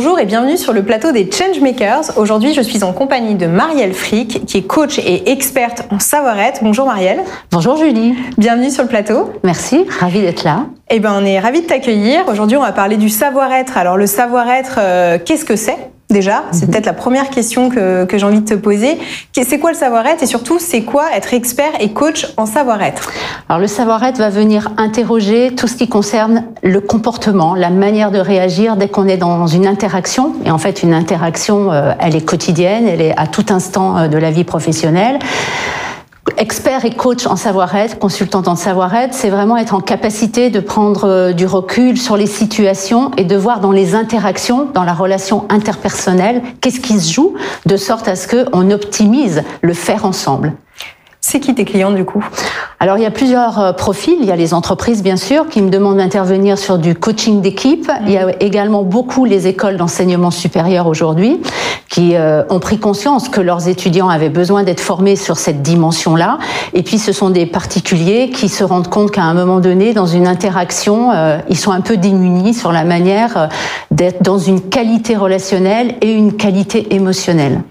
Bonjour et bienvenue sur le plateau des Changemakers. Aujourd'hui, je suis en compagnie de Marielle Frick, qui est coach et experte en savoir-être. Bonjour Marielle. Bonjour Julie. Bienvenue sur le plateau. Merci, ravie d'être là. Eh ben, on est ravis de t'accueillir. Aujourd'hui, on va parler du savoir-être. Alors, le savoir-être, euh, qu'est-ce que c'est? Déjà, c'est mhm. peut-être la première question que, que j'ai envie de te poser. C'est quoi le savoir-être et surtout, c'est quoi être expert et coach en savoir-être? Alors le savoir-être va venir interroger tout ce qui concerne le comportement, la manière de réagir dès qu'on est dans une interaction. Et en fait, une interaction, euh, elle est quotidienne, elle est à tout instant euh, de la vie professionnelle expert et coach en savoir-être, consultante en savoir-être, c'est vraiment être en capacité de prendre euh, du recul sur les situations et de voir dans les interactions, dans la relation interpersonnelle, qu'est-ce qui se joue, de sorte à ce qu'on optimise le faire ensemble. C'est qui tes clients du coup? Alors il y a plusieurs euh, profils. Il y a les entreprises bien sûr qui me demandent d'intervenir sur du coaching d'équipe. Il y a également beaucoup les écoles d'enseignement supérieur aujourd'hui qui euh, ont pris conscience que leurs étudiants avaient besoin d'être formés sur cette dimension-là. Et puis ce sont des particuliers qui se rendent compte qu'à un moment donné, dans une interaction, euh, ils sont un peu démunis sur la manière d'être dans une qualité relationnelle et une qualité émotionnelle.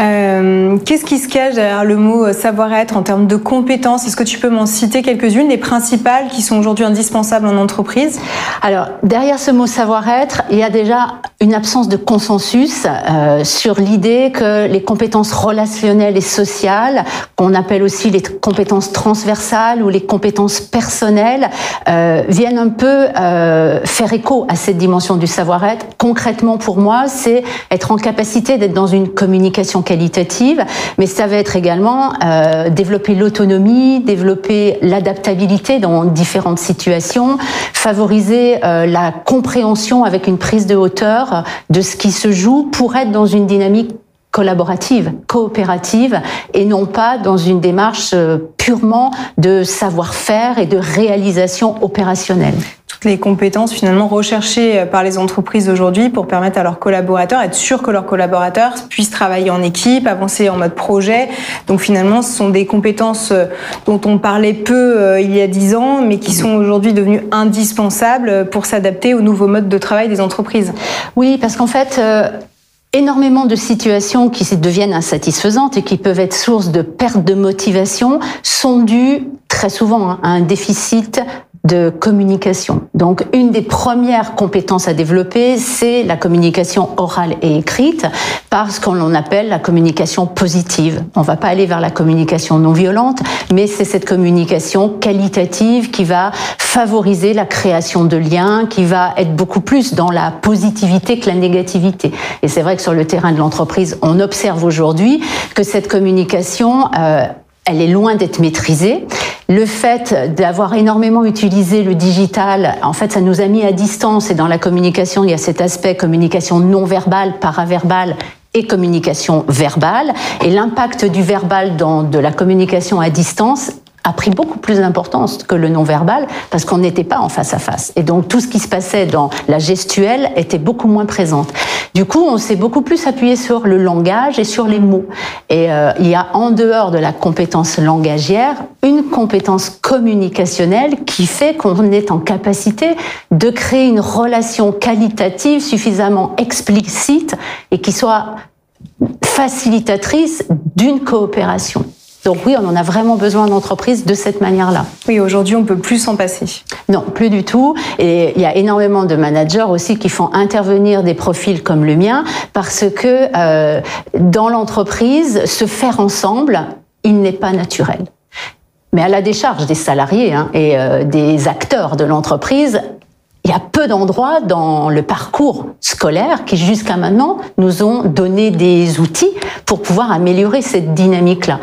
Euh, Qu'est-ce qui se cache derrière le mot savoir-être en termes de compétences? Est-ce que tu peux m'en citer quelques-unes, les principales qui sont aujourd'hui indispensables en entreprise? Alors, derrière ce mot savoir-être, il y a déjà une absence de consensus euh, sur l'idée que les compétences relationnelles et sociales, qu'on appelle aussi les compétences transversales ou les compétences personnelles, euh, viennent un peu euh, faire écho à cette dimension du savoir-être. Concrètement, pour moi, c'est être en capacité d'être dans une communication qualitative, mais ça va être également euh, développer l'autonomie, développer l'adaptabilité dans différentes situations, favoriser euh, la compréhension avec une prise de hauteur de ce qui se joue pour être dans une dynamique collaborative, coopérative, et non pas dans une démarche euh, purement de savoir-faire et de réalisation opérationnelle les compétences finalement recherchées par les entreprises aujourd'hui pour permettre à leurs collaborateurs, être sûr que leurs collaborateurs puissent travailler en équipe, avancer en mode projet. Donc finalement, ce sont des compétences euh, dont on parlait peu euh, il y a dix ans, mais qui sont aujourd'hui devenues indispensables pour s'adapter aux nouveaux modes de travail des entreprises. Oui, parce qu'en fait, euh, énormément de situations qui deviennent insatisfaisantes et qui peuvent être source de perte de motivation sont dues très souvent hein, à un déficit de communication. Donc, une des premières compétences à développer, c'est la communication orale et écrite, parce qu'on l'on appelle la communication positive. On va pas aller vers la communication non violente, mais c'est cette communication qualitative qui va favoriser la création de liens, qui va être beaucoup plus dans la positivité que la négativité. Et c'est vrai que sur le terrain de l'entreprise, on observe aujourd'hui que cette communication euh, elle est loin d'être maîtrisée. Le fait d'avoir énormément utilisé le digital, en fait, ça nous a mis à distance. Et dans la communication, il y a cet aspect communication non verbale, paraverbale et communication verbale. Et l'impact du verbal dans de la communication à distance a pris beaucoup plus d'importance que le non-verbal parce qu'on n'était pas en face à face. Et donc tout ce qui se passait dans la gestuelle était beaucoup moins présente. Du coup, on s'est beaucoup plus appuyé sur le langage et sur les mots. Et euh, il y a en dehors de la compétence langagière une compétence communicationnelle qui fait qu'on est en capacité de créer une relation qualitative suffisamment explicite et qui soit facilitatrice d'une coopération. Donc oui, on en a vraiment besoin d'entreprises de cette manière-là. Oui, aujourd'hui, on peut plus s'en passer. Non, plus du tout. Et il y a énormément de managers aussi qui font intervenir des profils comme le mien parce que euh, dans l'entreprise, se faire ensemble, il n'est pas naturel. Mais à la décharge des salariés hein, et euh, des acteurs de l'entreprise, il y a peu d'endroits dans le parcours scolaire qui jusqu'à maintenant nous ont donné des outils pour pouvoir améliorer cette dynamique-là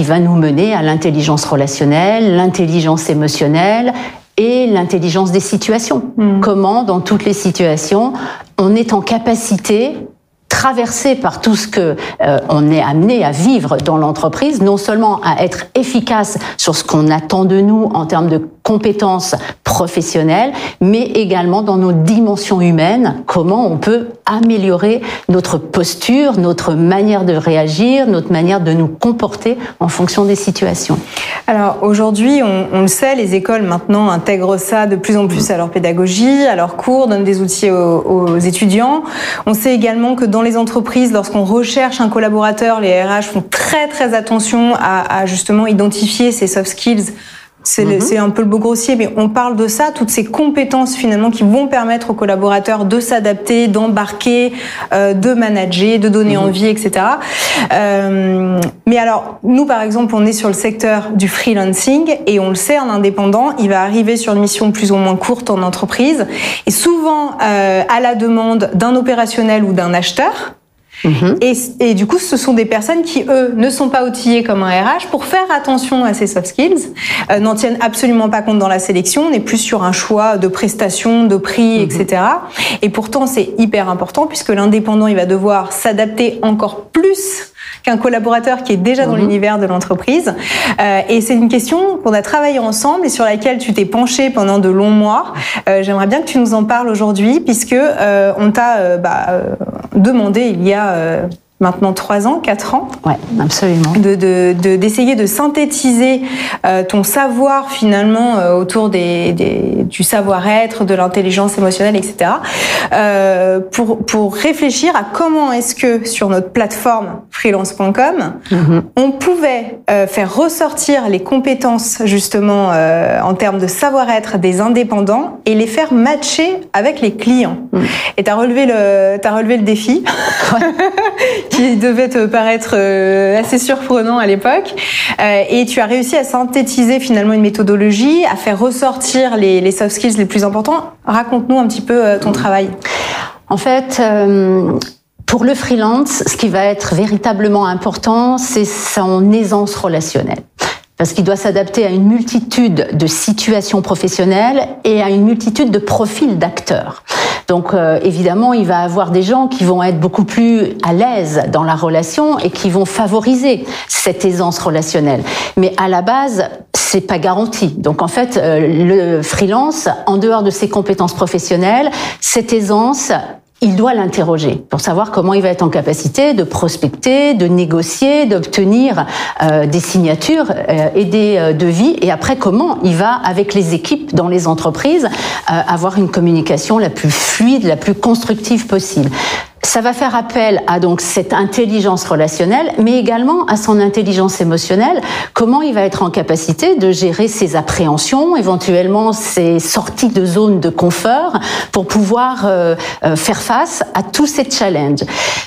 qui va nous mener à l'intelligence relationnelle, l'intelligence émotionnelle et l'intelligence des situations. Hmm. Comment, dans toutes les situations, on est en capacité traversé par tout ce que euh, on est amené à vivre dans l'entreprise, non seulement à être efficace sur ce qu'on attend de nous en termes de compétences professionnelles, mais également dans nos dimensions humaines, comment on peut améliorer notre posture, notre manière de réagir, notre manière de nous comporter en fonction des situations. Alors aujourd'hui, on, le sait, les écoles maintenant intègrent ça de plus en plus à leur pédagogie, à leurs cours, donnent des outils aux, étudiants. On sait également que dans les entreprises, lorsqu'on recherche un collaborateur, les RH font très très attention à, à justement identifier ces soft skills Mhm. C'est un peu le beau grossier, mais on parle de ça, toutes ces compétences finalement qui vont permettre aux collaborateurs de s'adapter, d'embarquer, euh, de manager, de donner mhm. envie, etc. Euh, mais alors, nous par exemple, on est sur le secteur du freelancing et on le sait, en indépendant, il va arriver sur une mission plus ou moins courte en entreprise et souvent euh, à la demande d'un opérationnel ou d'un acheteur. Mhm. Et, et, du coup, ce sont des personnes qui, eux, ne sont pas outillées comme un RH pour faire attention à ces soft skills, euh, n'en tiennent absolument pas compte dans la sélection, on est plus sur un choix de prestations, de prix, mhm. etc. Et pourtant, c'est hyper important puisque l'indépendant, il va devoir s'adapter encore plus qu'un collaborateur qui est déjà dans mhm. l'univers de l'entreprise. Euh, et c'est une question qu'on a travaillé ensemble et sur laquelle tu t'es penché pendant de longs mois. Euh, J'aimerais bien que tu nous en parles aujourd'hui, puisque euh, on t'a euh, bah, euh, demandé il y a maintenant trois ans, quatre ans. Ouais, absolument. De d'essayer de, de, synthétiser euh, ton savoir finalement euh, autour des, des du savoir-être, de l'intelligence émotionnelle, etc. Euh, pour pour réfléchir à comment est-ce que sur notre plateforme freelance.com mm-hmm. on pouvait euh, faire ressortir les compétences justement euh, en termes de savoir-être des indépendants et les faire matcher avec les clients. Mm. Et tu as relevé le t'as relevé le défi. qui devait te paraître euh, assez surprenant à l'époque. Euh, et tu as réussi à synthétiser finalement une méthodologie, à faire ressortir les, soft skills les plus importants. Raconte-nous un petit peu ton travail. En fait, pour le freelance, ce qui va être véritablement important, c'est son aisance relationnelle parce qu'il doit s'adapter à une multitude de situations professionnelles et à une multitude de profils d'acteurs. Donc euh, évidemment, il va avoir des gens qui vont être beaucoup plus à l'aise dans la relation et qui vont favoriser cette aisance relationnelle. Mais à la base, c'est pas garanti. Donc en fait, euh, le freelance, en dehors de ses compétences professionnelles, cette aisance, il doit l'interroger pour savoir comment il va être en capacité de prospecter, de négocier, d'obtenir euh, des signatures euh, et des euh, devis, et après comment il va, avec les équipes dans les entreprises, avoir une communication la plus fluide, la plus constructive possible ça va faire appel à donc cette intelligence relationnelle, mais également à son intelligence émotionnelle. Comment il va être en capacité de gérer ses appréhensions, éventuellement ses sorties de zone de confort, pour pouvoir euh, euh, faire face à tous ces challenges?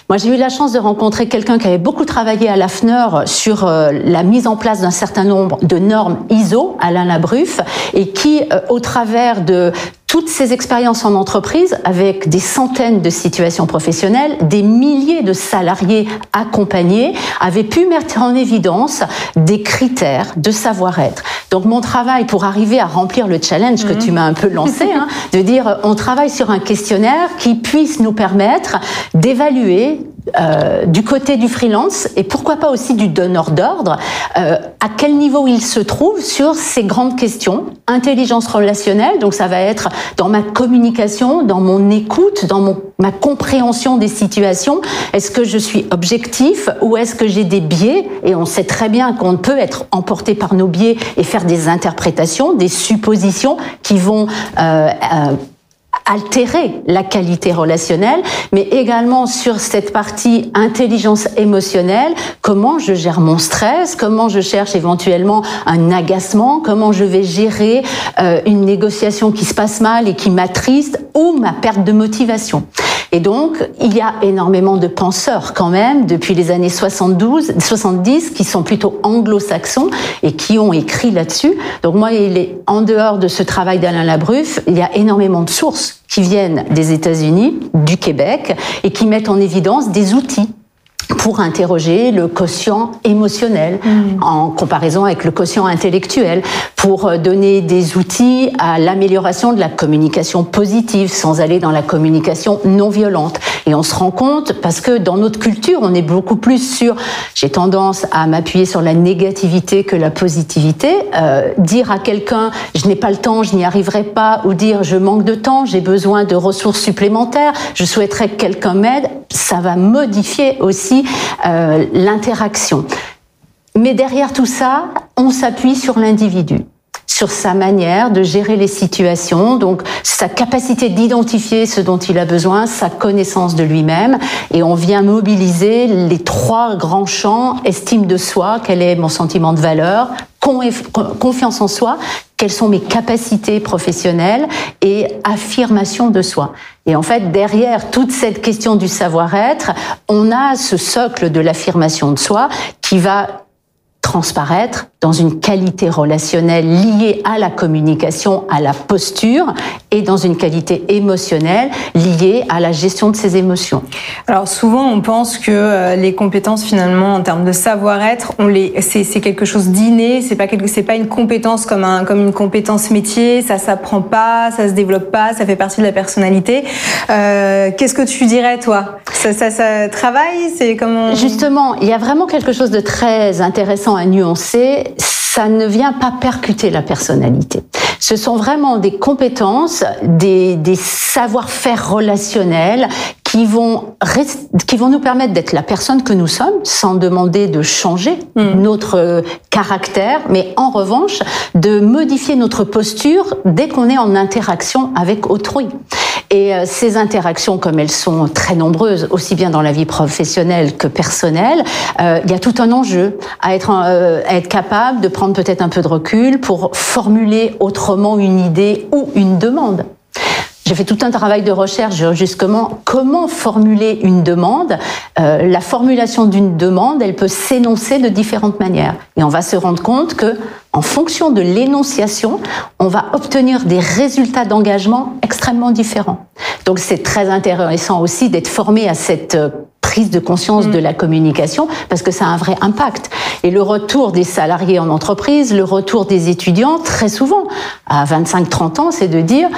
Moi, j'ai eu la chance de rencontrer quelqu'un qui avait beaucoup travaillé à l'AFNEUR sur euh, la mise en place d'un certain nombre de normes ISO, Alain Labruff, et qui, au travers de toutes ces expériences en entreprise avec des centaines de situations professionnelles, des milliers de salariés accompagnés, avaient pu mettre en évidence des critères de savoir-être. Donc mon travail pour arriver à remplir le challenge que tu mhm. m'as un peu lancé, hein, de dire on travaille sur un questionnaire qui puisse nous permettre d'évaluer euh, du côté du freelance et pourquoi pas aussi du donneur d'ordre, euh, à quel niveau il se trouve sur ces grandes questions? Intelligence relationnelle, donc ça va être dans ma communication, dans mon écoute, dans mon, ma compréhension des situations. Est-ce que je suis objectif ou est-ce que j'ai des biais? Et on sait très bien qu'on peut être emporté par nos biais et faire des interprétations, des suppositions qui vont euh, euh altérer la qualité relationnelle, mais également sur cette partie intelligence émotionnelle, comment je gère mon stress, comment je cherche éventuellement un agacement, comment je vais gérer euh, une négociation qui se passe mal et qui m'attriste ou ma perte de motivation? Et donc, il y a énormément de penseurs quand même depuis les années 72, 70 qui sont plutôt anglo-saxons et qui ont écrit là-dessus. Donc moi, il est en dehors de ce travail d'Alain Labruff, il y a énormément de sources qui viennent des États-Unis, du Québec et qui mettent en évidence des outils pour interroger le quotient émotionnel mmh. en comparaison avec le quotient intellectuel, pour euh, donner des outils à l'amélioration de la communication positive sans aller dans la communication non violente. Et on se rend compte, parce que dans notre culture, on est beaucoup plus sur, j'ai tendance à m'appuyer sur la négativité que la positivité. Euh, dire à quelqu'un, je n'ai pas le temps, je n'y arriverai pas, ou dire, je manque de temps, j'ai besoin de ressources supplémentaires, je souhaiterais que quelqu'un m'aide, ça va modifier aussi euh, l'interaction. Mais derrière tout ça, on s'appuie sur l'individu sur sa manière de gérer les situations, donc sa capacité d'identifier ce dont il a besoin, sa connaissance de lui-même, et on vient mobiliser les trois grands champs estime de soi, quel est mon sentiment de valeur, confiance en soi, quelles sont mes capacités professionnelles et affirmation de soi. Et en fait, derrière toute cette question du savoir-être, on a ce socle de l'affirmation de soi qui va transparaître dans une qualité relationnelle liée à la communication, à la posture, et dans une qualité émotionnelle liée à la gestion de ses émotions. Alors souvent, on pense que euh, les compétences, finalement, en termes de savoir-être, on les, c'est, quelque chose d'inné. C'est pas quelque, c'est pas une compétence comme un, comme une compétence métier. Ça s'apprend pas, ça se développe pas, ça fait partie de la personnalité. Euh, qu'est-ce que tu dirais, toi? Ça, ça, ça travaille? C'est comment Justement, il y a vraiment quelque chose de très intéressant à nuancer ça ne vient pas percuter la personnalité. Ce sont vraiment des compétences, des, des savoir-faire relationnels qui vont, qui vont nous permettre d'être la personne que nous sommes sans demander de changer hmm. notre caractère, mais en revanche de modifier notre posture dès qu'on est en interaction avec autrui. Et euh, ces interactions, comme elles sont très nombreuses, aussi bien dans la vie professionnelle que personnelle, euh, il y a tout un enjeu à être, euh, à être capable de prendre peut-être un peu de recul pour formuler autrement une idée ou une demande. J'ai fait tout un travail de recherche justement comment formuler une demande. Euh, la formulation d'une demande, elle peut s'énoncer de différentes manières. Et on va se rendre compte que, en fonction de l'énonciation, on va obtenir des résultats d'engagement extrêmement différents. Donc c'est très intéressant aussi d'être formé à cette euh, prise de conscience de mm. la communication parce que ça a un vrai impact. Et le retour des salariés en entreprise, le retour des étudiants, très souvent, à 25-30 ans, c'est de dire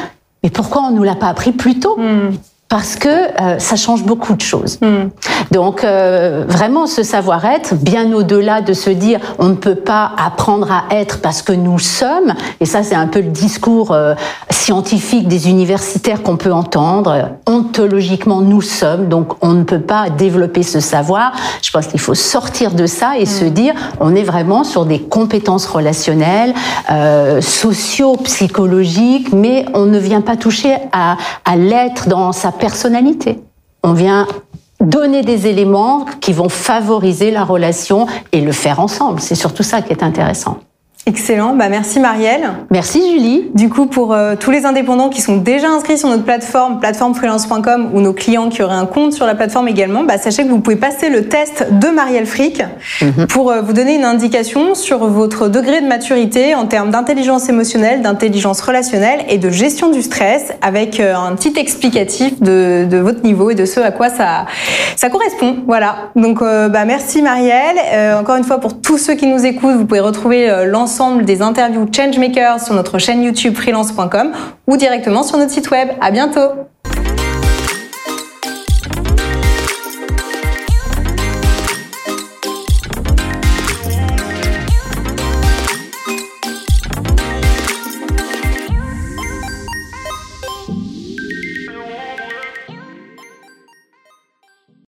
mais pourquoi on nous l'a pas appris plus tôt? Hmm parce que euh, ça change beaucoup de choses. Hmm. Donc euh, vraiment ce savoir-être, bien au-delà de se dire on ne peut pas apprendre à être parce que nous sommes, et ça c'est un peu le discours euh, scientifique des universitaires qu'on peut entendre, ontologiquement nous sommes, donc on ne peut pas développer ce savoir. Je pense qu'il faut sortir de ça et se hmm. dire on est vraiment sur des compétences relationnelles, socio-psychologiques, mais on ne vient pas toucher à, à l'être dans sa personnalité. On vient donner des éléments qui vont favoriser la relation et le faire ensemble. C'est surtout ça qui est intéressant. Excellent, bah merci Marielle. Merci Julie. Du coup, pour euh, tous les indépendants qui sont déjà inscrits sur notre plateforme, plateformefreelance.com, ou nos clients qui auraient un compte sur la plateforme également, bah, sachez que vous pouvez passer le test de Marielle Frick mhm. pour euh, vous donner une indication sur votre degré de maturité en termes d'intelligence émotionnelle, d'intelligence relationnelle et de gestion du stress, avec euh, un petit explicatif de, de, votre niveau et de ce à quoi ça, ça correspond. Voilà. Donc, bah, merci Marielle. encore une fois, pour tous ceux qui nous écoutent, vous pouvez retrouver des interviews Changemakers sur notre chaîne YouTube freelance.com ou directement sur notre site web. À bientôt!